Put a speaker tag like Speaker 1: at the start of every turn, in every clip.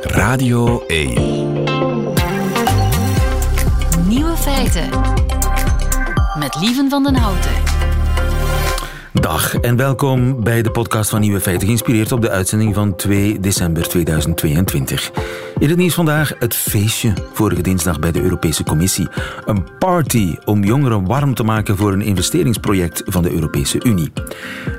Speaker 1: Radio 1.
Speaker 2: Nieuwe feiten. Met Lieven van den Houten.
Speaker 3: Dag en welkom bij de podcast van Nieuwe Feiten, geïnspireerd op de uitzending van 2 december 2022. In het nieuws vandaag het feestje vorige dinsdag bij de Europese Commissie. Een party om jongeren warm te maken voor een investeringsproject van de Europese Unie.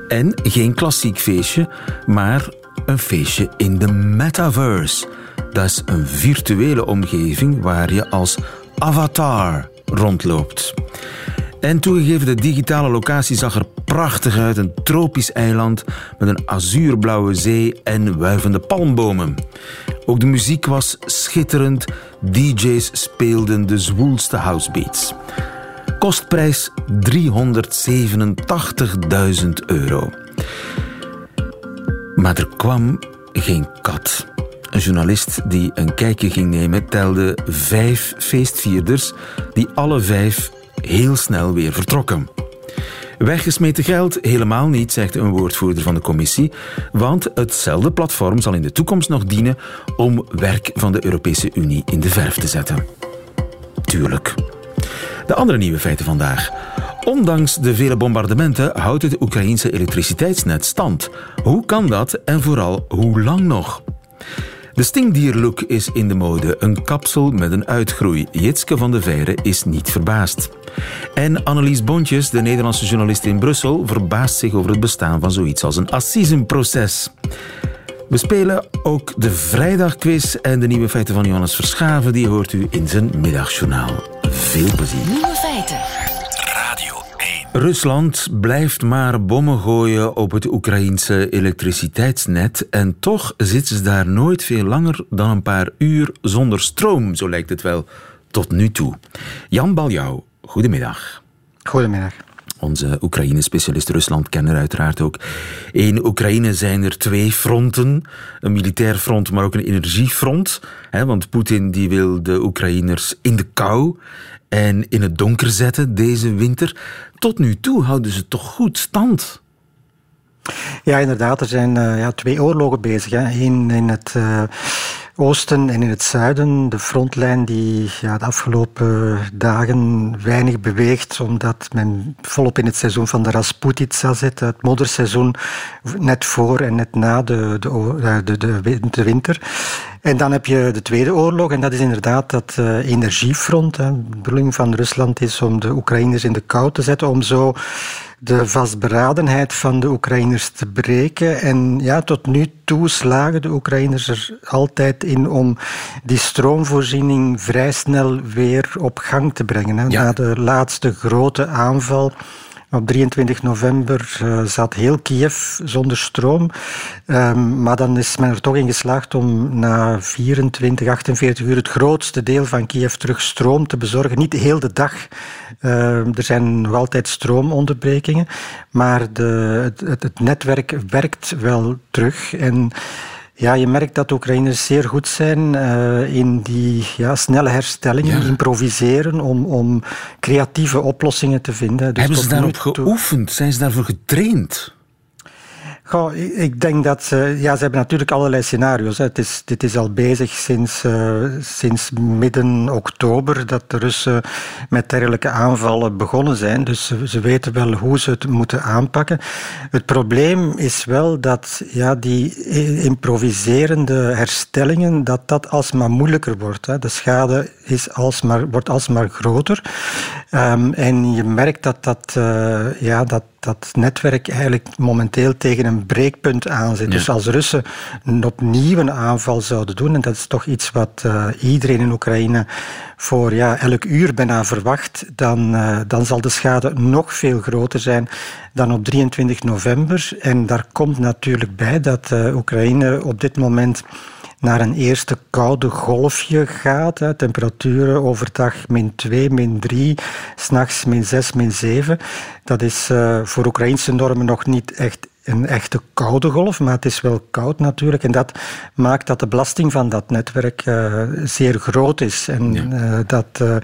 Speaker 3: En geen klassiek feestje, maar een feestje in de metaverse. Dat is een virtuele omgeving waar je als avatar rondloopt. En toegegeven, de digitale locatie zag er prachtig uit. Een tropisch eiland met een azuurblauwe zee en wuivende palmbomen. Ook de muziek was schitterend. DJ's speelden de zwoelste housebeats. Kostprijs 387.000 euro. Maar er kwam geen kat. Een journalist die een kijkje ging nemen telde vijf feestvierders die alle vijf heel snel weer vertrokken. Weggesmeten geld? Helemaal niet, zegt een woordvoerder van de commissie, want hetzelfde platform zal in de toekomst nog dienen om werk van de Europese Unie in de verf te zetten. Tuurlijk. De andere nieuwe feiten vandaag. Ondanks de vele bombardementen houdt het Oekraïense elektriciteitsnet stand. Hoe kan dat en vooral hoe lang nog? De stingdierlook is in de mode, een kapsel met een uitgroei. Jitske van de Veire is niet verbaasd. En Annelies Bontjes, de Nederlandse journalist in Brussel, verbaast zich over het bestaan van zoiets als een assisenproces. We spelen ook de vrijdagquiz en de nieuwe feiten van Johannes Verschaven. Die hoort u in zijn middagjournaal. Veel plezier.
Speaker 2: Nieuwe feiten.
Speaker 3: Rusland blijft maar bommen gooien op het Oekraïense elektriciteitsnet en toch zitten ze daar nooit veel langer dan een paar uur zonder stroom, zo lijkt het wel tot nu toe. Jan Baljouw, goedemiddag.
Speaker 4: Goedemiddag.
Speaker 3: Onze Oekraïne-specialist Rusland-kenner uiteraard ook. In Oekraïne zijn er twee fronten. Een militair front, maar ook een energiefront. want Poetin die wil de Oekraïners in de kou en in het donker zetten deze winter. Tot nu toe houden ze toch goed stand?
Speaker 4: Ja, inderdaad. Er zijn uh, ja, twee oorlogen bezig. Eén in het uh, oosten en in het zuiden. De frontlijn die ja, de afgelopen dagen weinig beweegt, omdat men volop in het seizoen van de Rasputitsa zit. Het modderseizoen net voor en net na de, de, de, de, de winter. En dan heb je de Tweede Oorlog, en dat is inderdaad dat uh, energiefront. Hè. De bedoeling van Rusland is om de Oekraïners in de kou te zetten, om zo de vastberadenheid van de Oekraïners te breken. En ja, tot nu toe slagen de Oekraïners er altijd in om die stroomvoorziening vrij snel weer op gang te brengen. Hè. Na de laatste grote aanval op 23 november uh, zat heel Kiev zonder stroom. Um, maar dan is men er toch in geslaagd om na 24, 48 uur het grootste deel van Kiev terug stroom te bezorgen. Niet heel de dag. Uh, er zijn nog altijd stroomonderbrekingen. Maar de, het, het netwerk werkt wel terug. En ja, je merkt dat Oekraïners zeer goed zijn uh, in die ja, snelle herstellingen, improviseren om, om creatieve oplossingen te vinden.
Speaker 3: Dus Hebben ze daarop geoefend? Zijn ze daarvoor getraind?
Speaker 4: Ik denk dat ze, ja, ze hebben natuurlijk allerlei scenario's. Het is, dit is al bezig sinds, uh, sinds midden oktober dat de Russen met dergelijke aanvallen begonnen zijn. Dus ze, weten wel hoe ze het moeten aanpakken. Het probleem is wel dat ja, die improviserende herstellingen, dat dat alsmaar moeilijker wordt. Hè. De schade is alsmaar, wordt alsmaar groter. Um, en je merkt dat dat, uh, ja, dat dat netwerk eigenlijk momenteel tegen een breekpunt aan zit. Dus als Russen opnieuw een aanval zouden doen, en dat is toch iets wat uh, iedereen in Oekraïne voor ja, elk uur bijna verwacht, dan, uh, dan zal de schade nog veel groter zijn dan op 23 november. En daar komt natuurlijk bij dat uh, Oekraïne op dit moment naar een eerste koude golfje gaat. Hè. Temperaturen overdag min 2, min 3, s'nachts min 6, min 7. Dat is uh, voor Oekraïnse normen nog niet echt een echte koude golf, maar het is wel koud natuurlijk. En dat maakt dat de belasting van dat netwerk uh, zeer groot is. En uh, dat uh,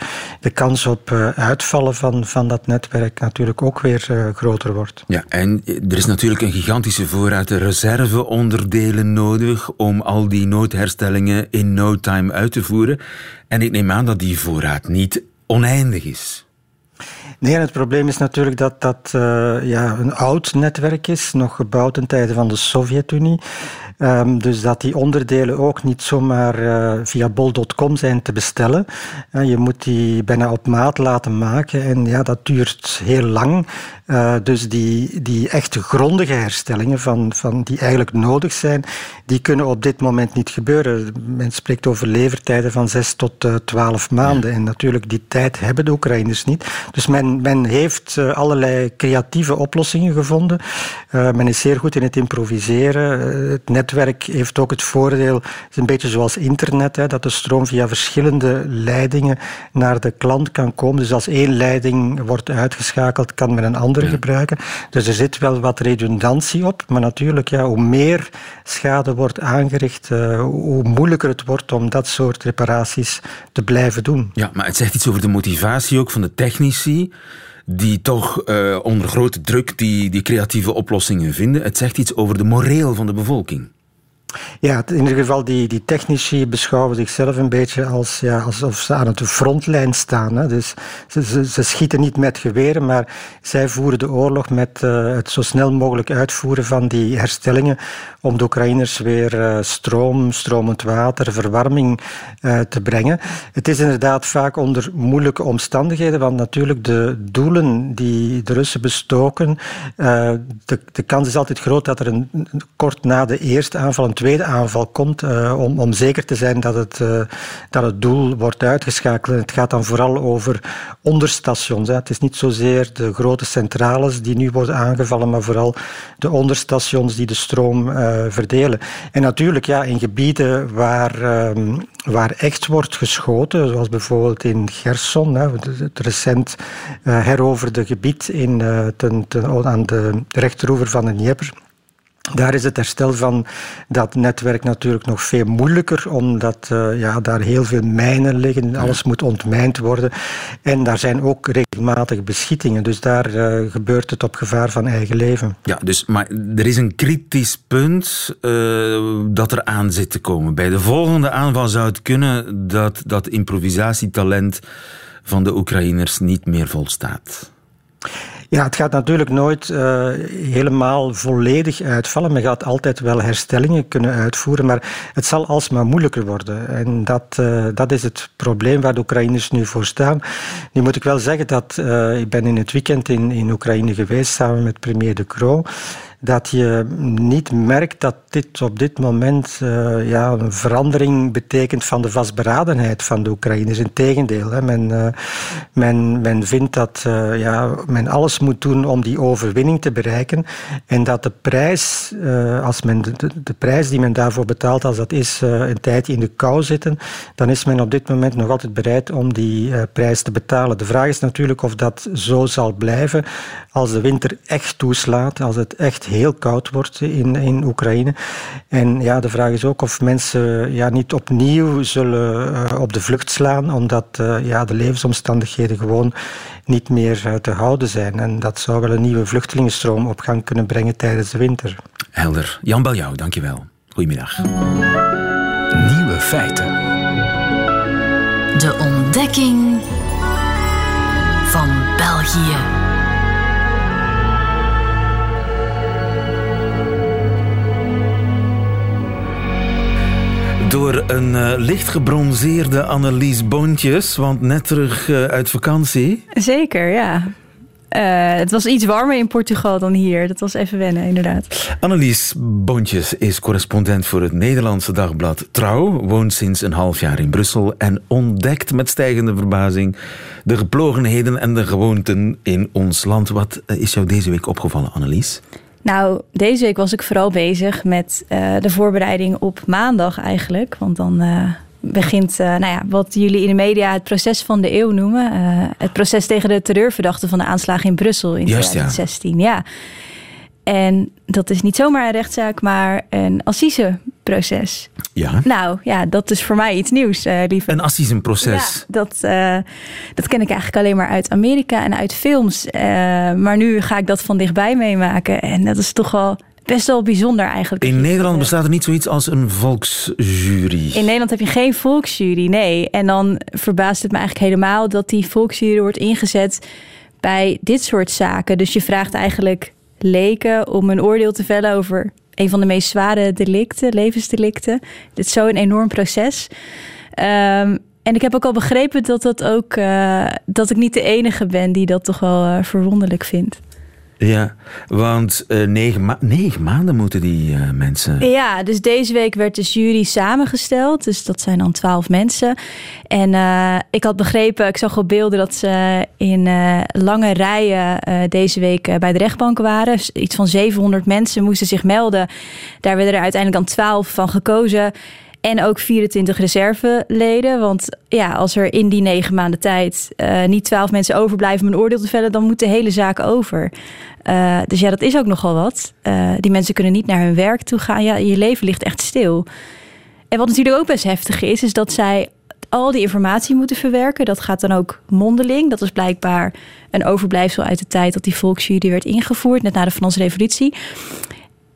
Speaker 4: de kans op uitvallen van, van dat netwerk natuurlijk ook weer groter wordt.
Speaker 3: Ja, en er is natuurlijk een gigantische voorraad reserveonderdelen nodig om al die noodherstellingen in no time uit te voeren. En ik neem aan dat die voorraad niet oneindig is.
Speaker 4: Nee, het probleem is natuurlijk dat dat uh, ja, een oud netwerk is, nog gebouwd in tijden van de Sovjet-Unie. Um, dus dat die onderdelen ook niet zomaar uh, via bol.com zijn te bestellen. Uh, je moet die bijna op maat laten maken en ja, dat duurt heel lang. Uh, dus die, die echte grondige herstellingen van, van die eigenlijk nodig zijn, die kunnen op dit moment niet gebeuren. Men spreekt over levertijden van zes tot twaalf maanden. En natuurlijk, die tijd hebben de Oekraïners niet. Dus men, men heeft allerlei creatieve oplossingen gevonden. men is zeer goed in het improviseren. het net netwerk heeft ook het voordeel, het is een beetje zoals internet, hè, dat de stroom via verschillende leidingen naar de klant kan komen. Dus als één leiding wordt uitgeschakeld, kan men een andere gebruiken. Dus er zit wel wat redundantie op. Maar natuurlijk, ja, hoe meer schade wordt aangericht, uh, hoe moeilijker het wordt om dat soort reparaties te blijven doen.
Speaker 3: Ja, maar het zegt iets over de motivatie ook van de technici die toch uh, onder grote druk die, die creatieve oplossingen vinden. Het zegt iets over de moreel van de bevolking.
Speaker 4: Ja, in ieder geval, die, die technici beschouwen zichzelf een beetje als, ja, alsof ze aan de frontlijn staan. Hè. Dus ze, ze, ze, schieten niet met geweren, maar zij voeren de oorlog met uh, het zo snel mogelijk uitvoeren van die herstellingen om de Oekraïners weer uh, stroom, stromend water, verwarming uh, te brengen. Het is inderdaad vaak onder moeilijke omstandigheden, want natuurlijk de doelen die de Russen bestoken, de, de kans is altijd groot dat er een, kort na de eerste aanval tweede aanval komt, uh, om, om zeker te zijn dat het, uh, dat het doel wordt uitgeschakeld. Het gaat dan vooral over onderstations. Hè. Het is niet zozeer de grote centrales die nu worden aangevallen, maar vooral de onderstations die de stroom uh, verdelen. En natuurlijk, ja, in gebieden waar, um, waar echt wordt geschoten, zoals bijvoorbeeld in Gerson, hè, het recent heroverde gebied in, ten, aan de rechteroever van de Dnieper. Daar is het herstel van dat netwerk natuurlijk nog veel moeilijker, omdat uh, ja, daar heel veel mijnen liggen, alles moet ontmijnd worden. En daar zijn ook regelmatig beschietingen, dus daar uh, gebeurt het op gevaar van eigen leven.
Speaker 3: Ja, dus, maar er is een kritisch punt uh, dat er aan zit te komen. Bij de volgende aanval zou het kunnen dat dat improvisatietalent van de Oekraïners niet meer volstaat.
Speaker 4: Ja, het gaat natuurlijk nooit uh, helemaal volledig uitvallen. Men gaat altijd wel herstellingen kunnen uitvoeren, maar het zal alsmaar moeilijker worden. En dat, uh, dat is het probleem waar de Oekraïners nu voor staan. Nu moet ik wel zeggen dat uh, ik ben in het weekend in, in Oekraïne geweest samen met premier De Croo dat je niet merkt dat dit op dit moment uh, ja, een verandering betekent van de vastberadenheid van de Oekraïners. Integendeel, hè. Men, uh, men, men vindt dat uh, ja, men alles moet doen om die overwinning te bereiken. En dat de prijs, als men de, prijs die men daarvoor betaalt, als dat is een tijdje in de kou zitten, dan is men op dit moment nog altijd bereid om die prijs te betalen. De vraag is natuurlijk of dat zo zal blijven als de winter echt toeslaat, als het echt heel koud wordt in, in Oekraïne. En ja, de vraag is ook of mensen ja, niet opnieuw zullen uh, op de vlucht slaan, omdat uh, ja, de levensomstandigheden gewoon niet meer uh, te houden zijn. En dat zou wel een nieuwe vluchtelingenstroom op gang kunnen brengen tijdens de winter.
Speaker 3: Helder. Jan Baljouw, dankjewel. Goedemiddag.
Speaker 1: Nieuwe feiten.
Speaker 2: De ontdekking van België.
Speaker 3: Door een uh, licht gebronzeerde Annelies Boontjes, want net terug uh, uit vakantie.
Speaker 5: Zeker, ja. Uh, het was iets warmer in Portugal dan hier. Dat was even wennen, inderdaad.
Speaker 3: Annelies Boontjes is correspondent voor het Nederlandse dagblad Trouw. Woont sinds een half jaar in Brussel en ontdekt met stijgende verbazing de geplogenheden en de gewoonten in ons land. Wat is jou deze week opgevallen, Annelies?
Speaker 5: Nou, deze week was ik vooral bezig met uh, de voorbereiding op maandag eigenlijk. Want dan uh, begint, uh, nou ja, wat jullie in de media het proces van de eeuw noemen. het proces tegen de terreurverdachten van de aanslagen in Brussel in Juist, 2016. Ja. ja. En dat is niet zomaar een rechtszaak, maar een assiseproces.
Speaker 3: Ja.
Speaker 5: Nou ja, dat is voor mij iets nieuws, uh, lieve.
Speaker 3: Een assisenproces.
Speaker 5: Ja, dat, uh, dat ken ik eigenlijk alleen maar uit Amerika en uit films. Uh, maar nu ga ik dat van dichtbij meemaken. En dat is toch wel best wel bijzonder eigenlijk.
Speaker 3: In Nederland bestaat er niet zoiets als een volksjury.
Speaker 5: In Nederland heb je geen volksjury, nee. En dan verbaast het me eigenlijk helemaal dat die volksjury wordt ingezet bij dit soort zaken. Dus je vraagt eigenlijk leken om een oordeel te vellen over een van de meest zware delicten, levensdelicten. Dit is zo'n enorm proces. Um, en ik heb ook al begrepen dat, dat, ook, uh, dat ik niet de enige ben die dat toch wel uh, verwonderlijk vindt.
Speaker 3: Ja, want uh, negen, ma negen, maanden moeten die uh, mensen.
Speaker 5: Ja, dus deze week werd de jury samengesteld. Dus dat zijn dan twaalf mensen. En uh, ik had begrepen, ik zag op beelden dat ze in lange rijen deze week bij de rechtbank waren. Iets van 700 mensen moesten zich melden. Daar werden er uiteindelijk dan 12 van gekozen. En ook 24 reserveleden. Want ja, als er in die negen maanden tijd uh, niet 12 mensen overblijven om een oordeel te vellen, dan moet de hele zaak over. Uh, dus ja, dat is ook nogal wat. Uh, die mensen kunnen niet naar hun werk toe gaan. Ja, je leven ligt echt stil. En wat natuurlijk ook best heftig is, is dat zij al die informatie moeten verwerken. Dat gaat dan ook mondeling. Dat is blijkbaar een overblijfsel uit de tijd dat die volksjury werd ingevoerd, net na de Franse Revolutie.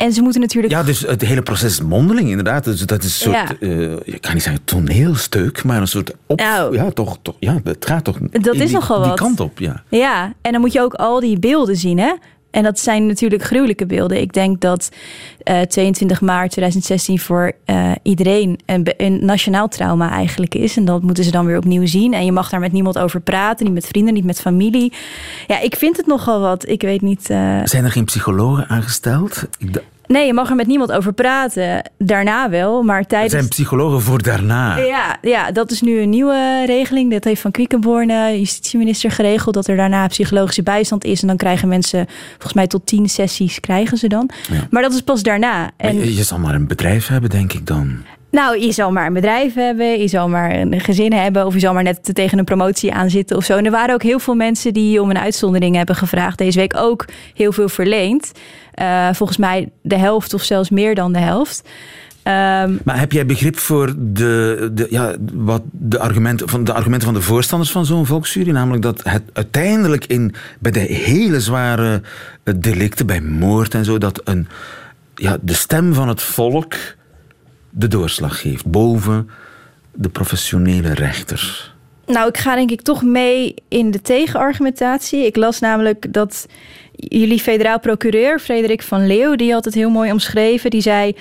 Speaker 5: En ze moeten natuurlijk.
Speaker 3: Ja, dus het hele proces is mondeling, inderdaad. Dus dat is een soort. Ja. Uh, ik kan niet zeggen toneelstuk, maar een soort. Op, nou, ja, toch, toch. Ja, het gaat toch.
Speaker 5: Dat is
Speaker 3: die,
Speaker 5: nogal wat.
Speaker 3: Die kant op, ja.
Speaker 5: Ja, en dan moet je ook al die beelden zien, hè? En dat zijn natuurlijk gruwelijke beelden. Ik denk dat uh, 22 maart 2016 voor uh, iedereen een, een, nationaal trauma eigenlijk is. En dat moeten ze dan weer opnieuw zien. En je mag daar met niemand over praten. Niet met vrienden, niet met familie. Ja, ik vind het nogal wat. Ik weet niet. Uh...
Speaker 3: Zijn er geen psychologen aangesteld? Ik
Speaker 5: Nee, je mag er met niemand over praten. Daarna wel, maar tijdens...
Speaker 3: Er zijn psychologen voor daarna.
Speaker 5: Ja, ja, dat is nu een nieuwe regeling. Dat heeft Van Quickenborne, justitieminister, geregeld... dat er daarna psychologische bijstand is. En dan krijgen mensen, volgens mij tot tien sessies krijgen ze dan. Ja. Maar dat is pas daarna.
Speaker 3: En... Maar je zal maar een bedrijf hebben, denk ik dan.
Speaker 5: Nou, je zal maar een bedrijf hebben, je zal maar een gezin hebben... of je zal maar net tegen een promotie aan zitten of zo. En er waren ook heel veel mensen die om een uitzondering hebben gevraagd. Deze week ook heel veel verleend. Uh, volgens mij de helft of zelfs meer dan de helft. Um,
Speaker 3: maar heb jij begrip voor de, de, ja, wat de, argumenten, van de argumenten van de voorstanders van zo'n volksjury? Namelijk dat het uiteindelijk in, bij de hele zware delicten, bij moord en zo, dat een, ja, de stem van het volk de doorslag geeft boven de professionele rechter.
Speaker 5: Nou, ik ga denk ik toch mee in de tegenargumentatie. Ik las namelijk dat jullie federaal procureur, Frederik van Leeuw, die had het heel mooi omschreven. Die zei: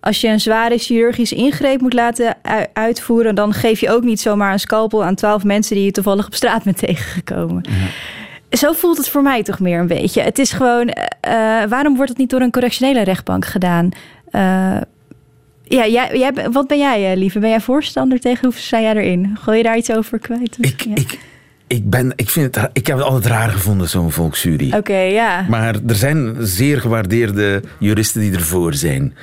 Speaker 5: Als je een zware chirurgische ingreep moet laten uitvoeren, dan geef je ook niet zomaar een scalpel aan twaalf mensen die je toevallig op straat bent tegengekomen. Ja. Zo voelt het voor mij toch meer een beetje. Het is gewoon, uh, waarom wordt het niet door een correctionele rechtbank gedaan? Uh, ja, jij, jij, wat ben jij, lieve? Ben jij voorstander tegen? Hoe sta jij erin? Gooi je daar iets over kwijt?
Speaker 3: Ik, ja. ik, ik, ben, ik, vind het, ik heb het altijd raar gevonden, zo'n volksjury.
Speaker 5: Oké, okay, ja.
Speaker 3: Maar er zijn zeer gewaardeerde juristen die ervoor zijn.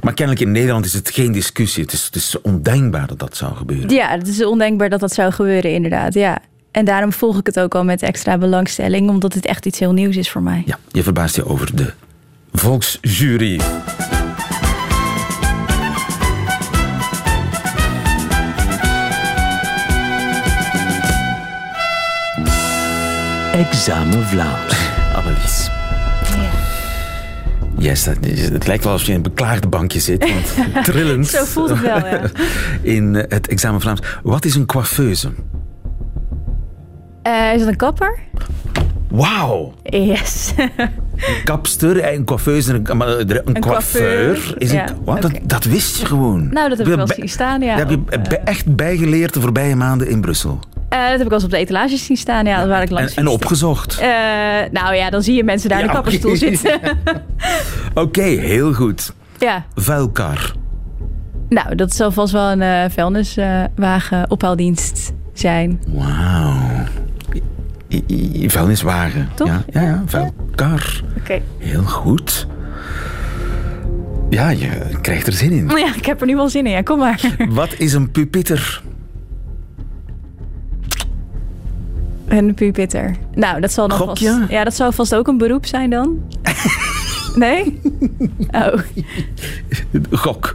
Speaker 3: Maar kennelijk in Nederland is het geen discussie. Het is, het is ondenkbaar dat dat zou gebeuren.
Speaker 5: Ja, het is ondenkbaar dat dat zou gebeuren, inderdaad. Ja. En daarom volg ik het ook al met extra belangstelling, omdat het echt iets heel nieuws is voor mij.
Speaker 3: Ja, je verbaast je over de volksjury. Examen Vlaams. Annelies. Ja. Yes, dat, het lijkt wel alsof je in een beklaagde bankje zit. Want trillend.
Speaker 5: Zo voelt het wel, ja.
Speaker 3: In het examen Vlaams. Wat is een coiffeuse?
Speaker 5: Uh, is dat een kapper?
Speaker 3: Wauw.
Speaker 5: Yes.
Speaker 3: een kapster, een coiffeuse, een, een, een coiffeur. Is een, ja, wat, okay. dat, dat, wist je gewoon.
Speaker 5: Nou, dat heb ik wel zien staan, ja.
Speaker 3: Dat heb je echt bijgeleerd de voorbije maanden in Brussel.
Speaker 5: Uh, dat heb ik al eens op de etalages zien staan, ja, waar ik langs
Speaker 3: En, en opgezocht?
Speaker 5: Uh, nou ja, dan zie je mensen daar ja, in de kapperstoel zitten.
Speaker 3: Oké, okay, heel goed.
Speaker 5: Ja.
Speaker 3: Vuilkar.
Speaker 5: Nou, dat zal vast wel een uh, vuilniswagen ophaaldienst zijn.
Speaker 3: Wauw. Vuilniswagen.
Speaker 5: Toch?
Speaker 3: Ja, ja, ja vuilkar.
Speaker 5: Oké. Okay.
Speaker 3: Heel goed. Ja, je krijgt er zin in.
Speaker 5: Ja, ik heb er nu wel zin in. Ja, kom maar.
Speaker 3: Wat is een pupiter?
Speaker 5: Een pupiter. Nou, dat zal nog
Speaker 3: Gokje?
Speaker 5: vast... Ja, dat zou vast ook een beroep zijn dan. Nee? Oh.
Speaker 3: Gok.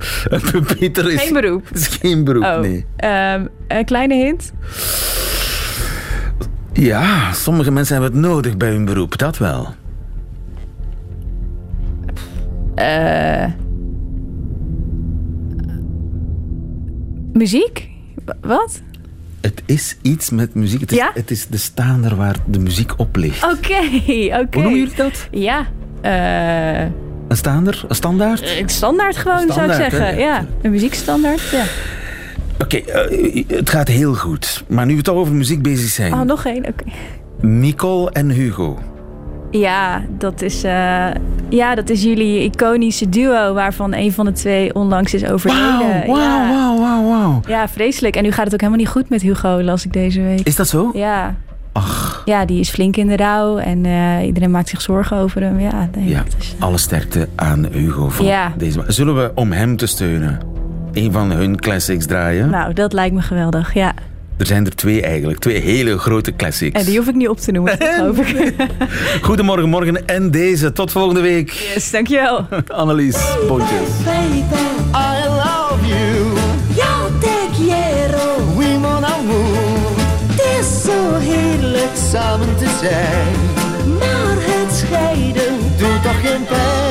Speaker 3: Peter is...
Speaker 5: Geen beroep?
Speaker 3: Is geen beroep,
Speaker 5: Oh.
Speaker 3: nee.
Speaker 5: Ehm, een kleine hint?
Speaker 3: Ja, sommige mensen hebben het nodig bij hun beroep, dat wel.
Speaker 5: Eh, muziek? Wat?
Speaker 3: Het is iets met muziek. Het is,
Speaker 5: Ja?
Speaker 3: het is de staander waar de muziek op ligt.
Speaker 5: Oké, oké.
Speaker 3: Hoe noemen jullie dat?
Speaker 5: Ja. eh,
Speaker 3: Een staander? Een standaard?
Speaker 5: een standaard gewoon, zou ik zeggen.
Speaker 3: hè?
Speaker 5: Ja, een muziekstandaard. Ja.
Speaker 3: Oké, eh, het gaat heel goed. Maar nu we toch over muziek bezig zijn.
Speaker 5: Oh, nog één. Oké.
Speaker 3: Nicole en Hugo.
Speaker 5: Ja, dat is, eh, ja, dat is jullie iconische duo, waarvan een van de twee onlangs is overleden.
Speaker 3: Wauw, wauw,
Speaker 5: ja.
Speaker 3: wauw, wauw, wauw.
Speaker 5: ja, vreselijk. En nu gaat het ook helemaal niet goed met Hugo, las ik deze week.
Speaker 3: Is dat zo?
Speaker 5: Ja.
Speaker 3: Ach,
Speaker 5: ja, die is flink in de rouw en eh, iedereen maakt zich zorgen over hem. Ja,
Speaker 3: ja.
Speaker 5: is-
Speaker 3: Alle sterkte aan Hugo van
Speaker 5: Ja.
Speaker 3: deze Zullen we om hem te steunen een van hun classics draaien?
Speaker 5: Nou, dat lijkt me geweldig, ja.
Speaker 3: Er zijn er twee eigenlijk. Twee hele grote classics.
Speaker 5: En die hoef ik niet op te noemen, geloof ik.
Speaker 3: Goedemorgen, morgen en deze. Tot volgende week.
Speaker 5: Yes, dankjewel.
Speaker 3: Annelies Pontjes.
Speaker 6: I love you,
Speaker 7: yo te quiero.
Speaker 6: oui mon amour.
Speaker 7: Het is zo heerlijk,
Speaker 6: Samen te zijn,
Speaker 7: maar het scheiden.
Speaker 6: doet toch geen pijn.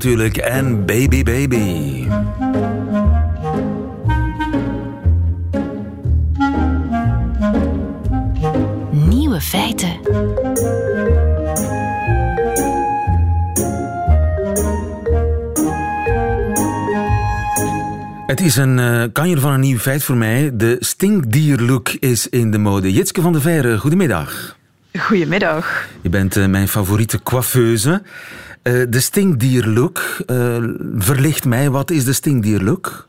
Speaker 3: Natuurlijk. En Baby Baby.
Speaker 2: Nieuwe feiten.
Speaker 3: Het is een uh, kanjer van een nieuw feit voor mij. De stinkdierlook is in de mode. Jitske van der Veire, goedemiddag.
Speaker 8: Goedemiddag.
Speaker 3: Je bent eh, mijn favoriete coiffeuse. Eh, de stinkdierlook eh, verlicht mij. Wat is de stinkdierlook?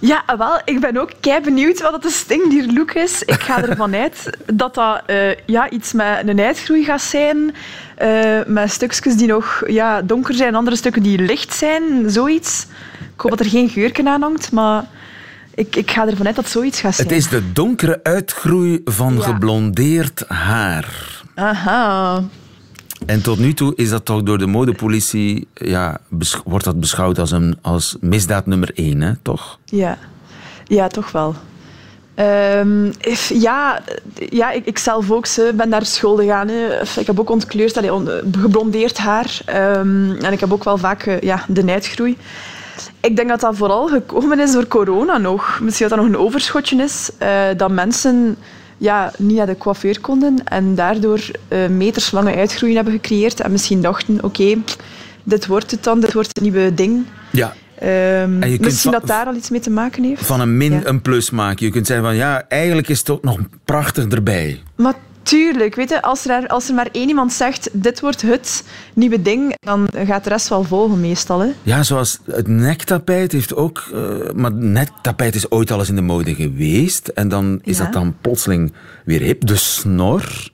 Speaker 8: Ja, wel, ik ben ook kei benieuwd wat het de stingdierlook is. Ik ga ervan uit dat dat eh, ja, iets met een uitgroei gaat zijn. met stukjes die nog ja, donker zijn andere stukken die licht zijn. Zoiets. Ik hoop dat er geen geurken aan hangt, maar ik, ik ga ervan uit dat zoiets gaat zijn.
Speaker 3: Het is de donkere uitgroei van
Speaker 8: Ja.
Speaker 3: geblondeerd haar.
Speaker 8: Aha.
Speaker 3: En tot nu toe is dat toch door de modepolitie, ja, wordt dat beschouwd als, een, als misdaad nummer één, hè, toch?
Speaker 8: Ja, ja toch wel. Ehm, if- ja, ja ik, ik zelf ook ben daar schuldig aan. Hè. Ik heb ook ontkleurd, allee, on- geblondeerd haar. Ehm, en ik heb ook wel vaak eh, ja, de uitgroei. Ik denk dat dat vooral gekomen is door corona nog. Misschien dat dat nog een overschotje is. eh, dat mensen ja, niet naar de coiffeur konden en daardoor eh, meterslange uitgroeien hebben gecreëerd. En misschien dachten, oké, dit wordt het dan, dit wordt het nieuwe ding.
Speaker 3: Ja,
Speaker 8: Ehm, misschien dat daar al iets mee te maken heeft.
Speaker 3: van een min
Speaker 8: Ja.
Speaker 3: een plus maken. Je kunt zeggen van, ja, eigenlijk is het ook nog prachtig erbij.
Speaker 8: Maar tuurlijk, weet je, als, er, als er maar één iemand zegt, dit wordt het nieuwe ding, dan gaat de rest wel volgen meestal. Hè?
Speaker 3: Ja, zoals het nektapijt heeft ook... eh, maar het nektapijt is ooit al eens in de mode geweest. En dan is
Speaker 8: Ja.
Speaker 3: dat dan plotseling weer hip. De snor,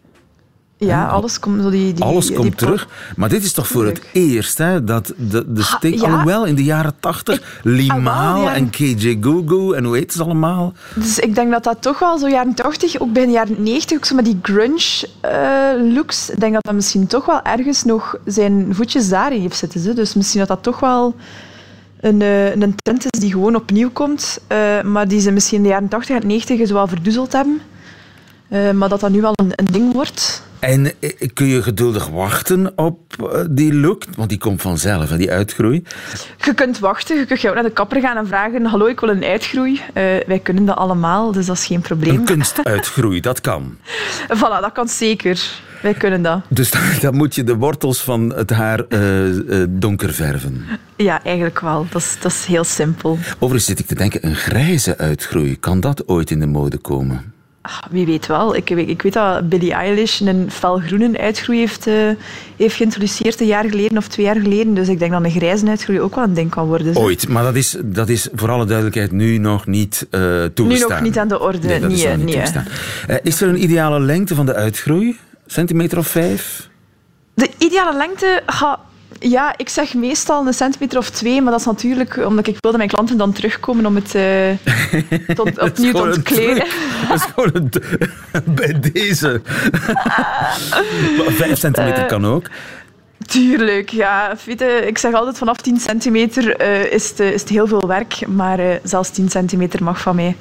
Speaker 8: Ja, alles komt zo die, die
Speaker 3: alles
Speaker 8: die
Speaker 3: komt terug. Maar dit is toch voor het eerst, hè, dat de, de stik...
Speaker 8: ja.
Speaker 3: Alhoewel, in de jaren tachtig, Limaal
Speaker 8: Ah, ja.
Speaker 3: en KJ Gugu en hoe heet ze allemaal?
Speaker 8: Dus ik denk dat dat toch wel zo jaren 80, ook bij de jaren 90, ook zo met die grunge eh, looks, ik denk dat dat misschien toch wel ergens nog zijn voetjes daarin heeft zitten. Dus misschien dat dat toch wel een, eh, een trend is die gewoon opnieuw komt, eh, maar die ze misschien in de jaren 80 en 90 zo wel verdoezeld hebben. Maar dat dat nu wel een, een ding wordt.
Speaker 3: En eh, kun je geduldig wachten op eh, die look? Want die komt vanzelf, hè, die uitgroei.
Speaker 8: Je kunt wachten, je kunt gewoon naar de kapper gaan en vragen hallo, ik wil een uitgroei. Eh, wij kunnen dat allemaal, dus dat is geen probleem.
Speaker 3: Een kunstuitgroei, dat kan.
Speaker 8: Voilà, dat kan zeker. Wij kunnen dat.
Speaker 3: Dus dan, dan moet je de wortels van het haar donker verven.
Speaker 8: Ja, eigenlijk wel. Dat is, dat is heel simpel.
Speaker 3: Overigens zit ik te denken, een grijze uitgroei, kan dat ooit in de mode komen?
Speaker 8: Ah, Wie weet wel. Ik, weet- ik weet dat Billie Eilish een felgroene uitgroei heeft, eh, heeft geïntroduceerd een jaar geleden of twee jaar geleden. Dus ik denk dat een grijze uitgroei ook wel een ding kan worden. zeg.
Speaker 3: Ooit, maar dat is, dat is voor alle duidelijkheid nu nog niet eh toegestaan.
Speaker 8: Nu nog niet aan de orde.
Speaker 3: Nee, dat is
Speaker 8: Nee,
Speaker 3: nog niet
Speaker 8: nee.
Speaker 3: toegestaan. Eh, is er een ideale lengte van de uitgroei? Centimeter of vijf?
Speaker 8: De ideale lengte, ga, ja, ik zeg meestal een centimeter of twee, maar dat is natuurlijk omdat ik wil dat mijn klanten dan terugkomen om het eh, tot, opnieuw te ontkleden.
Speaker 3: Dat is gewoon een, bij deze. Vijf centimeter
Speaker 8: Eh,
Speaker 3: kan ook.
Speaker 8: Tuurlijk, ja. Weet je, ik zeg altijd vanaf 10 centimeter eh, is, het, is het heel veel werk, maar zelfs 10 centimeter mag van mij.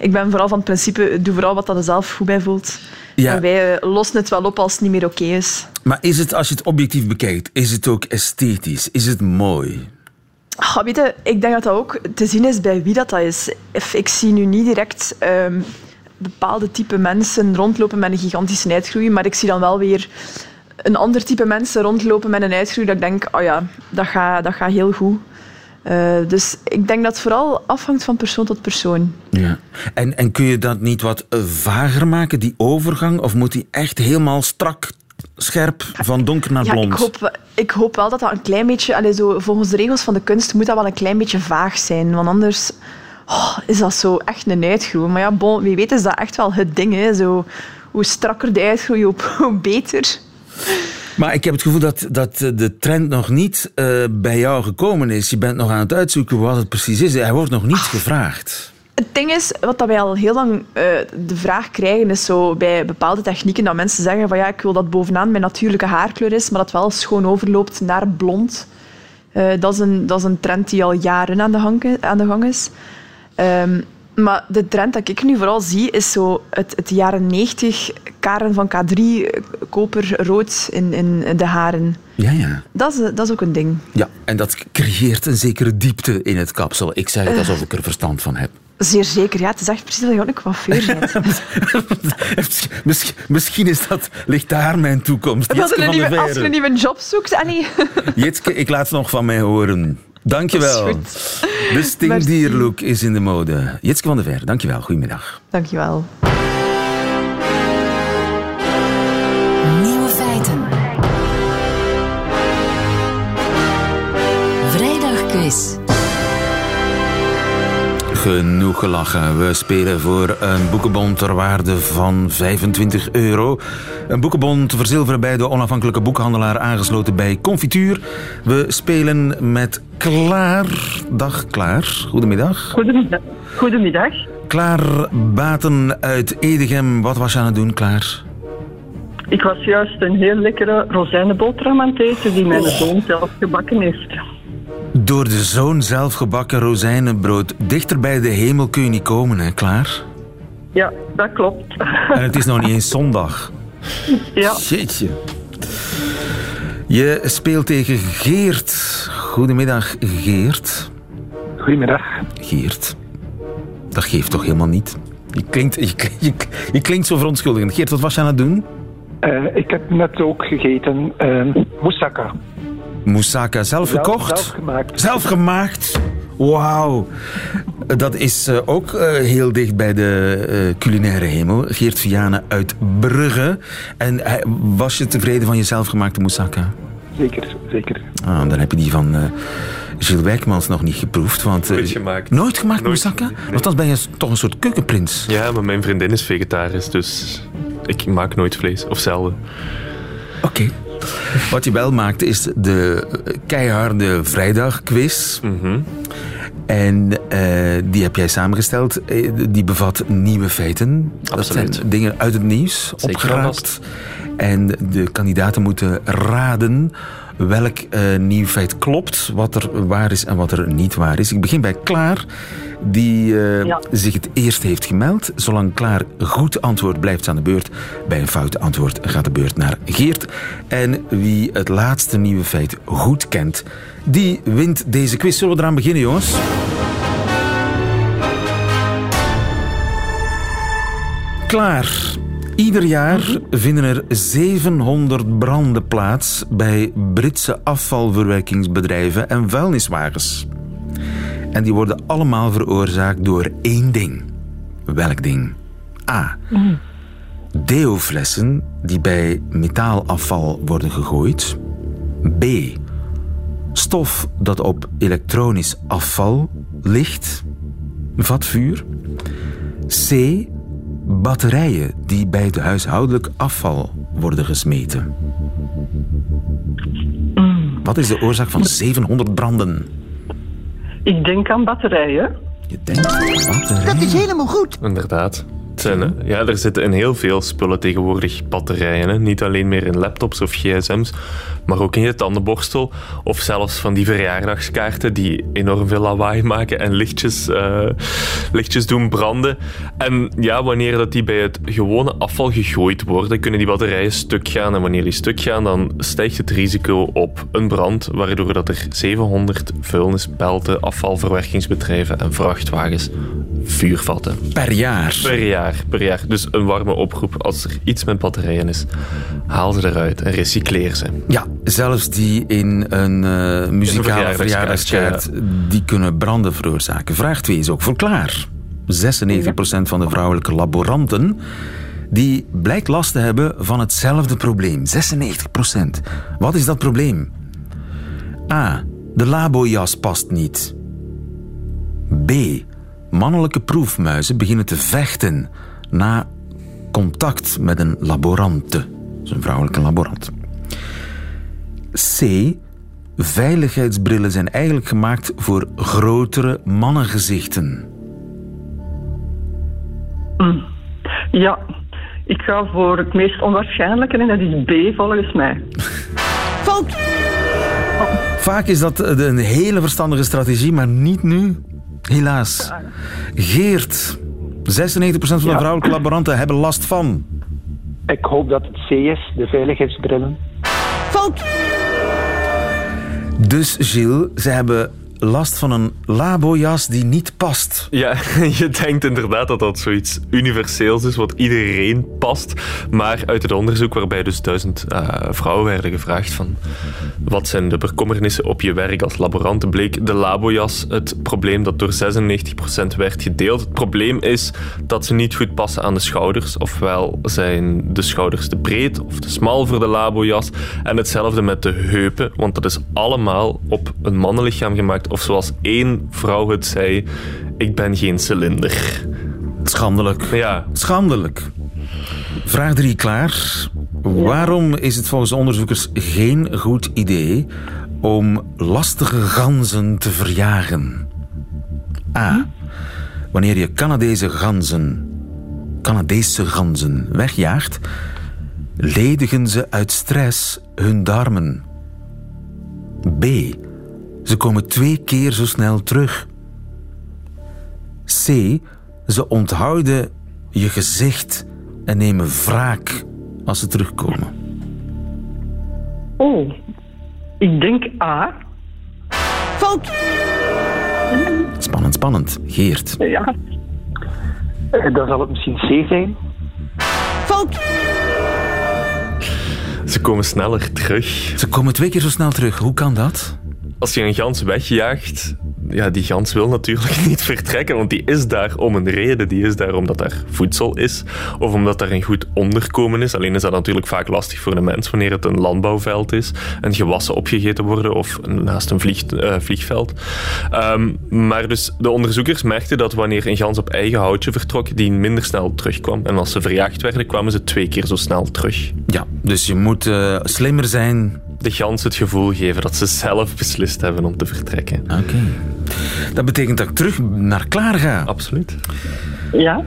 Speaker 8: Ik ben vooral van het principe, doe vooral wat dat er zelf goed bij voelt.
Speaker 3: Ja.
Speaker 8: En wij eh, lossen het wel op als het niet meer oké is.
Speaker 3: Maar is het, als je het objectief bekijkt, is het ook esthetisch? Is het mooi?
Speaker 8: Ah, weet je, ik denk dat dat ook te zien is bij wie dat, dat is. Ik zie nu niet direct ehm, bepaalde type mensen rondlopen met een gigantische uitgroei, maar ik zie dan wel weer een ander type mensen rondlopen met een uitgroei dat ik denk, oh ja, dat gaat, dat gaat heel goed. Eh, dus ik denk dat het vooral afhangt van persoon tot persoon.
Speaker 3: Ja. En, en kun je dat niet wat eh, vager maken, die overgang? Of moet die echt helemaal strak, scherp, van donker naar
Speaker 8: Ja,
Speaker 3: blond?
Speaker 8: ik hoop, ik hoop wel dat dat een klein beetje... Allee, zo, volgens de regels van de kunst moet dat wel een klein beetje vaag zijn. Want anders oh, is dat zo echt een uitgroei. Maar ja, bon, wie weet is dat echt wel het ding. Hè. Zo, hoe strakker de uitgroei, hoe, hoe beter.
Speaker 3: Maar ik heb het gevoel dat, dat eh, de trend nog niet eh, bij jou gekomen is. Je bent nog aan het uitzoeken wat het precies is. Hij wordt nog niet gevraagd.
Speaker 8: Het ding is, wat dat wij al heel lang eh, de vraag krijgen, is zo bij bepaalde technieken dat mensen zeggen van ja, ik wil dat bovenaan mijn natuurlijke haarkleur is, maar dat wel schoon overloopt naar blond. Dat, is een, dat is een trend die al jaren aan de, gang, aan de gang is. Ehm, maar de trend dat ik nu vooral zie, is zo het, het jaren 90 karen van K3, eh, koper, rood in, in de haren.
Speaker 3: Ja, ja.
Speaker 8: Dat is, dat is ook een ding.
Speaker 3: Ja, en dat creëert een zekere diepte in het kapsel. Ik zeg het alsof ik er verstand van heb.
Speaker 8: Zeer zeker, ja. Het is echt precies dat je ook een coiffeur bent.
Speaker 3: misschien, misschien is dat, ligt daar mijn toekomst.
Speaker 8: Dat
Speaker 3: Jitske
Speaker 8: een nieuwe, als je een nieuwe job zoekt, Annie.
Speaker 3: Jitske, ik laat nog van mij horen. Dankjewel. De stingdierlook is in de mode. Jitske van der Veer, dankjewel. Goedemiddag.
Speaker 8: Dankjewel.
Speaker 3: Genoeg gelachen. We spelen voor een boekenbon ter waarde van 25 euro. Een boekenbon te verzilveren bij de onafhankelijke boekhandelaar aangesloten bij Confituur. We spelen met Klaar. Dag Klaar. Goedemiddag.
Speaker 9: Goedemiddag. Goedemiddag.
Speaker 3: Klaar Baten uit Edegem. Wat was je aan het doen, Klaar?
Speaker 9: Ik was juist een heel lekkere rozijnenboterham aan het eten die mijn zoon zelf gebakken heeft.
Speaker 3: Door de zoon zelf gebakken rozijnenbrood. Dichter bij de hemel kun je niet komen, hè, Klaar?
Speaker 9: Ja, dat klopt.
Speaker 3: En het is nog niet eens zondag.
Speaker 9: Ja,
Speaker 3: Jeetje. Je speelt tegen Geert. Goedemiddag, Geert.
Speaker 10: Goedemiddag.
Speaker 3: Geert. Dat geeft toch helemaal niet? Je klinkt, je, je, je klinkt zo verontschuldigend. Geert, wat was je aan het doen?
Speaker 10: Eh, ik heb net ook gegeten uh, moussaka.
Speaker 3: Moussaka zelf gekocht?
Speaker 10: zelf gemaakt.
Speaker 3: Zelf gemaakt? Wauw. Dat is eh, ook eh, heel dicht bij de eh, culinaire hemel. Geert Vianen uit Brugge. En hij- was je tevreden van je zelfgemaakte moussaka?
Speaker 10: Zeker, zeker.
Speaker 3: Ah, dan heb je die van eh Gilles Wijkmans nog niet geproefd. Want,
Speaker 11: Nooit gemaakt.
Speaker 3: Nooit gemaakt,
Speaker 11: Nooit,
Speaker 3: moussaka?
Speaker 11: nee.
Speaker 3: Want dan ben je toch een soort keukenprins.
Speaker 11: Ja, maar mijn vriendin is vegetarisch, dus ik maak nooit vlees. Of zelden.
Speaker 3: Oké. Wat je wel maakt is de keiharde vrijdagquiz. En eh, die heb jij samengesteld. Eh, Die bevat nieuwe feiten. Dat zijn dingen uit het nieuws opgeraapt. En de kandidaten moeten raden welk eh, nieuw feit klopt, wat er waar is en wat er niet waar is. Ik begin bij Klaar, die eh,
Speaker 9: Ja.
Speaker 3: zich het eerst heeft gemeld. Zolang Klaar goed antwoord blijft aan de beurt. Bij een fout antwoord gaat de beurt naar Geert. En wie het laatste nieuwe feit goed kent, die wint deze quiz. Zullen we eraan beginnen, jongens? Klaar. Ieder jaar vinden er 700 branden plaats bij Britse afvalverwerkingsbedrijven en vuilniswagens. En die worden allemaal veroorzaakt door één ding. Welk ding? A. Deoflessen die bij metaalafval worden gegooid. B. Stof dat op elektronisch afval ligt. Vat vuur. C. Batterijen die bij het huishoudelijk afval worden gesmeten. Wat is de oorzaak van 700 branden?
Speaker 9: Ik denk aan batterijen.
Speaker 3: Je denkt batterijen.
Speaker 6: Dat is helemaal goed.
Speaker 11: Inderdaad. Zijn, ja, er zitten in heel veel spullen tegenwoordig batterijen. Hè. Niet alleen meer in laptops of gsm's, maar ook in je tandenborstel. Of zelfs van die verjaardagskaarten die enorm veel lawaai maken en lichtjes, eh, lichtjes doen branden. En ja, wanneer dat die bij het gewone afval gegooid worden, kunnen die batterijen stuk gaan. En wanneer die stuk gaan, dan stijgt het risico op een brand, waardoor dat er 700 vuilnisbelten, afvalverwerkingsbedrijven en vrachtwagens vuur vatten.
Speaker 3: Per jaar.
Speaker 11: Per jaar, per jaar. Dus een warme oproep. Als er iets met batterijen is, haal ze eruit en recycleer ze.
Speaker 3: Ja, zelfs die in een eh, muzikale
Speaker 11: verjaardagskaart,
Speaker 3: die kunnen branden veroorzaken. Vraag 2 is ook voor klaar. 96% van de vrouwelijke laboranten die blijkt last te hebben van hetzelfde probleem. 96%. Wat is dat probleem? A. De labojas past niet. B. Mannelijke proefmuizen beginnen te vechten na contact met een laborante. Een vrouwelijke laborant. C. Veiligheidsbrillen zijn eigenlijk gemaakt voor grotere mannengezichten.
Speaker 9: Ja, ik ga voor het meest onwaarschijnlijke en dat is B volgens mij.
Speaker 6: Fout.
Speaker 3: Vaak is dat een hele verstandige strategie, maar niet nu. Helaas. Geert, 96% van de vrouwelijke laboranten hebben last van.
Speaker 10: Ik hoop dat het C is, de veiligheidsbrillen.
Speaker 6: Fout.
Speaker 3: Dus Gilles, ze hebben last van een labojas die niet past.
Speaker 11: Ja, je denkt inderdaad dat dat zoiets universeels is, wat iedereen past. Maar uit het onderzoek waarbij dus duizend eh, vrouwen werden gevraagd van wat zijn de bekommernissen op je werk als laborante, bleek de labojas het probleem dat door 96% werd gedeeld. Het probleem is dat ze niet goed passen aan de schouders. Ofwel zijn de schouders te breed of te smal voor de labojas. En hetzelfde met de heupen, want dat is allemaal op een mannenlichaam gemaakt. Of zoals één vrouw het zei, ik ben geen cilinder.
Speaker 3: Schandelijk.
Speaker 11: Ja.
Speaker 3: Schandelijk. Vraag 3 klaar. Waarom is het volgens onderzoekers geen goed idee om lastige ganzen te verjagen? A. Wanneer je Canadese ganzen, Canadese ganzen wegjaagt, ledigen ze uit stress hun darmen. B. Ze komen twee keer zo snel terug. C. Ze onthouden je gezicht en nemen wraak als ze terugkomen.
Speaker 9: Oh, ik denk A.
Speaker 6: Fout.
Speaker 3: Spannend, spannend. Geert.
Speaker 9: Ja.
Speaker 10: Eh, Dan zal het misschien C zijn.
Speaker 6: Fout.
Speaker 11: Ze komen sneller terug.
Speaker 3: Ze komen twee keer zo snel terug. Hoe kan dat?
Speaker 11: Als je een gans wegjaagt, ja, die gans wil natuurlijk niet vertrekken, want die is daar om een reden. Die is daar omdat daar voedsel is, of omdat daar een goed onderkomen is. Alleen is dat natuurlijk vaak lastig voor de mens wanneer het een landbouwveld is en gewassen opgegeten worden of naast een eh, vliegveld. Ehm, maar dus de onderzoekers merkten dat wanneer een gans op eigen houtje vertrok, die minder snel terugkwam. En als ze verjaagd werden, kwamen ze twee keer zo snel terug.
Speaker 3: Ja, dus je moet eh, slimmer zijn.
Speaker 11: De gans het gevoel geven dat ze zelf beslist hebben om te vertrekken.
Speaker 3: Oké. Dat betekent dat ik terug naar klaar ga.
Speaker 11: Absoluut.
Speaker 9: Ja.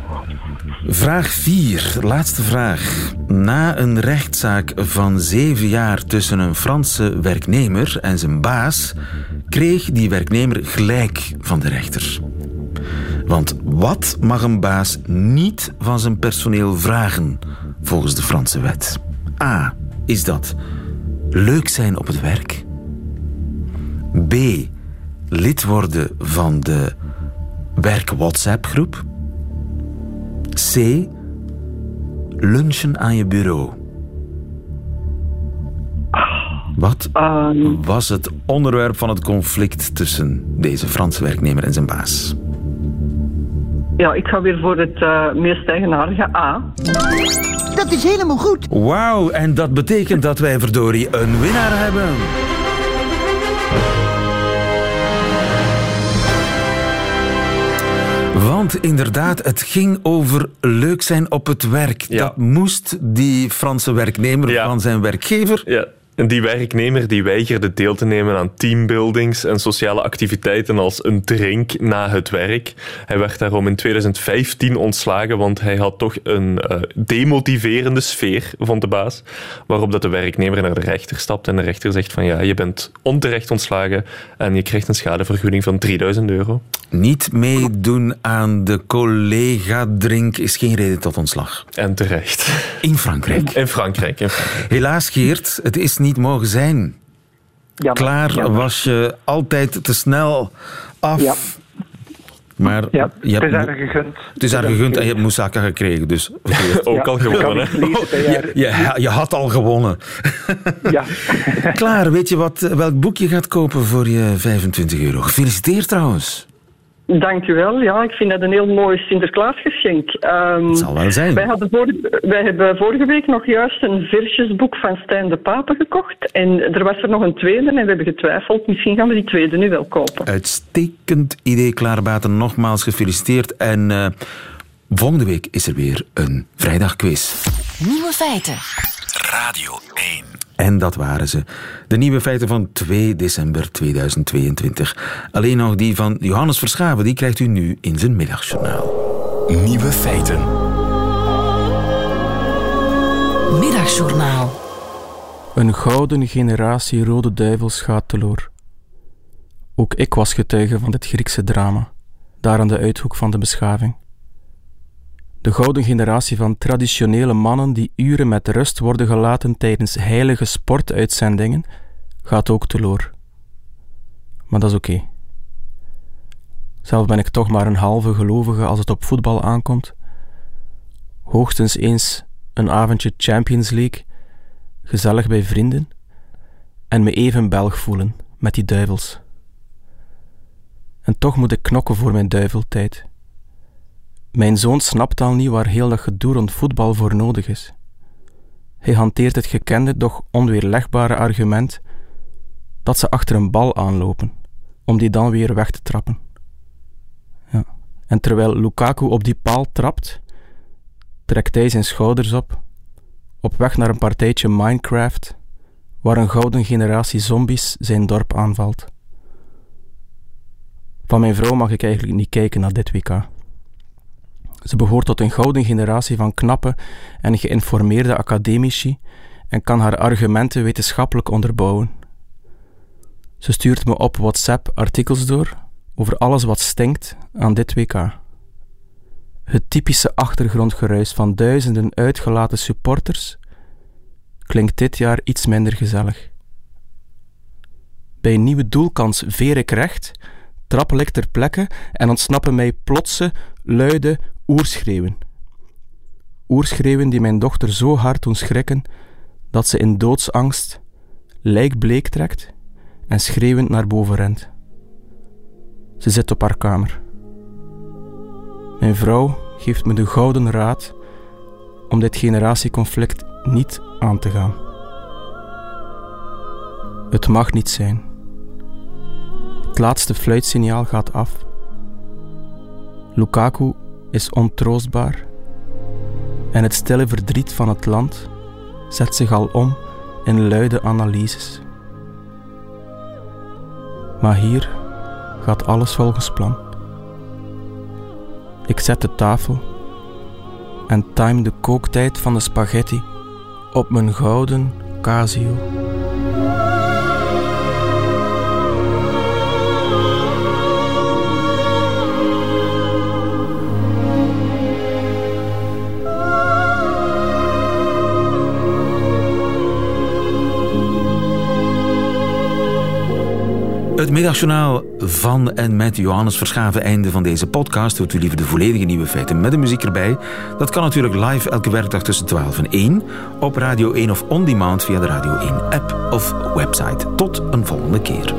Speaker 3: Vraag 4, laatste vraag. Na een rechtszaak van zeven jaar tussen een Franse werknemer en zijn baas, kreeg die werknemer gelijk van de rechter. Want wat mag een baas niet van zijn personeel vragen volgens de Franse wet? A. Is dat leuk zijn op het werk? B. Lid worden van de werk-WhatsApp-groep? C. Lunchen aan je bureau. Wat
Speaker 9: Ehm,
Speaker 3: was het onderwerp van het conflict tussen deze Franse werknemer en zijn baas?
Speaker 9: Ja, ik ga weer voor het eh, meest eigenaardige A.
Speaker 6: Dat is helemaal goed.
Speaker 3: Wauw, en dat betekent dat wij verdorie een winnaar hebben. Want inderdaad, het ging over leuk zijn op het werk. Dat moest die Franse werknemer van zijn werkgever.
Speaker 11: Ja. Die werknemer die weigerde deel te nemen aan teambuildings en sociale activiteiten als een drink na het werk. Hij werd daarom in 2015 ontslagen, want hij had toch een eh, demotiverende sfeer, vond de baas. Waarop dat de werknemer naar de rechter stapt en de rechter zegt van ja, je bent onterecht ontslagen en je krijgt een schadevergoeding van 3000 euro.
Speaker 3: Niet meedoen aan de collega-drink is geen reden tot ontslag.
Speaker 11: En terecht.
Speaker 3: In Frankrijk.
Speaker 11: In Frankrijk, in Frankrijk.
Speaker 3: Helaas, Geert, het is niet mogen zijn. Klaar was je altijd te snel af.
Speaker 10: Ja.
Speaker 3: Maar
Speaker 10: Ja,
Speaker 3: je hebt
Speaker 10: het is haar gegund.
Speaker 3: Het is haar gegund en je hebt Moussaka gekregen. Dus
Speaker 11: Ook al gewonnen, hè?
Speaker 3: je, je, je had al gewonnen.
Speaker 10: Ja.
Speaker 3: Klaar, weet je wat, welk boek je gaat kopen voor je 25 euro? Gefeliciteerd trouwens.
Speaker 9: Dankjewel. Ja, ik vind dat een heel mooi Sinterklaasgeschenk. Ehm,
Speaker 3: Het zal wel zijn.
Speaker 9: Wij, hadden vorige, wij hebben vorige week nog juist een versjesboek van Stijn de Pape gekocht. En er was er nog een tweede en we hebben getwijfeld. Misschien gaan we die tweede nu wel kopen.
Speaker 3: Uitstekend idee, Klaarbaten. Nogmaals gefeliciteerd. En eh, volgende week is er weer een vrijdagquiz.
Speaker 2: Nieuwe feiten.
Speaker 1: Radio 1.
Speaker 3: En dat waren ze. De nieuwe feiten van 2 december 2022. Alleen nog die van Johannes Verschaven, die krijgt u nu in zijn middagjournaal.
Speaker 1: Nieuwe feiten.
Speaker 2: Middagjournaal.
Speaker 12: Een gouden generatie rode duivels gaat teloor. Ook ik was getuige van dit Griekse drama, daar aan de uithoek van de beschaving. De gouden generatie van traditionele mannen die uren met rust worden gelaten tijdens heilige sportuitzendingen, gaat ook teloor. Maar dat is oké. Zelf ben ik toch maar een halve gelovige als het op voetbal aankomt. Hoogstens eens een avondje Champions League, gezellig bij vrienden en me even Belg voelen met die duivels. En toch moet ik knokken voor mijn duiveltijd. Mijn zoon snapt al niet waar heel dat gedoe rond voetbal voor nodig is. Hij hanteert het gekende, doch onweerlegbare argument dat ze achter een bal aanlopen, om die dan weer weg te trappen. Ja. En terwijl Lukaku op die paal trapt, trekt hij zijn schouders op, op weg naar een partijtje Minecraft, waar een gouden generatie zombies zijn dorp aanvalt. Van mijn vrouw mag ik eigenlijk niet kijken naar dit WK. Ze behoort tot een gouden generatie van knappe en geïnformeerde academici en kan haar argumenten wetenschappelijk onderbouwen. Ze stuurt me op WhatsApp artikels door over alles wat stinkt aan dit WK. Het typische achtergrondgeruis van duizenden uitgelaten supporters klinkt dit jaar iets minder gezellig. Bij een nieuwe doelkans veer ik recht, trappel ik ter plekke en ontsnappen mij plotse, luide oerschreeuwen. Oerschreeuwen die mijn dochter zo hard doen schrikken dat ze in doodsangst lijkbleek trekt en schreeuwend naar boven rent. Ze zit op haar kamer. Mijn vrouw geeft me de gouden raad om dit generatieconflict niet aan te gaan. Het mag niet zijn. Het laatste fluitsignaal gaat af. Lukaku is ontroostbaar en het stille verdriet van het land zet zich al om in luide analyses. Maar hier gaat alles volgens plan. Ik zet de tafel en time de kooktijd van de spaghetti op mijn gouden Casio.
Speaker 3: Het middagjournaal van en met Johannes Verschaven. Einde van deze podcast. Wilt u liever de volledige nieuwe feiten met de muziek erbij? Dat kan natuurlijk live elke werkdag tussen 12 en 1 op Radio 1 of on demand via de Radio 1 app of website. Tot een volgende keer.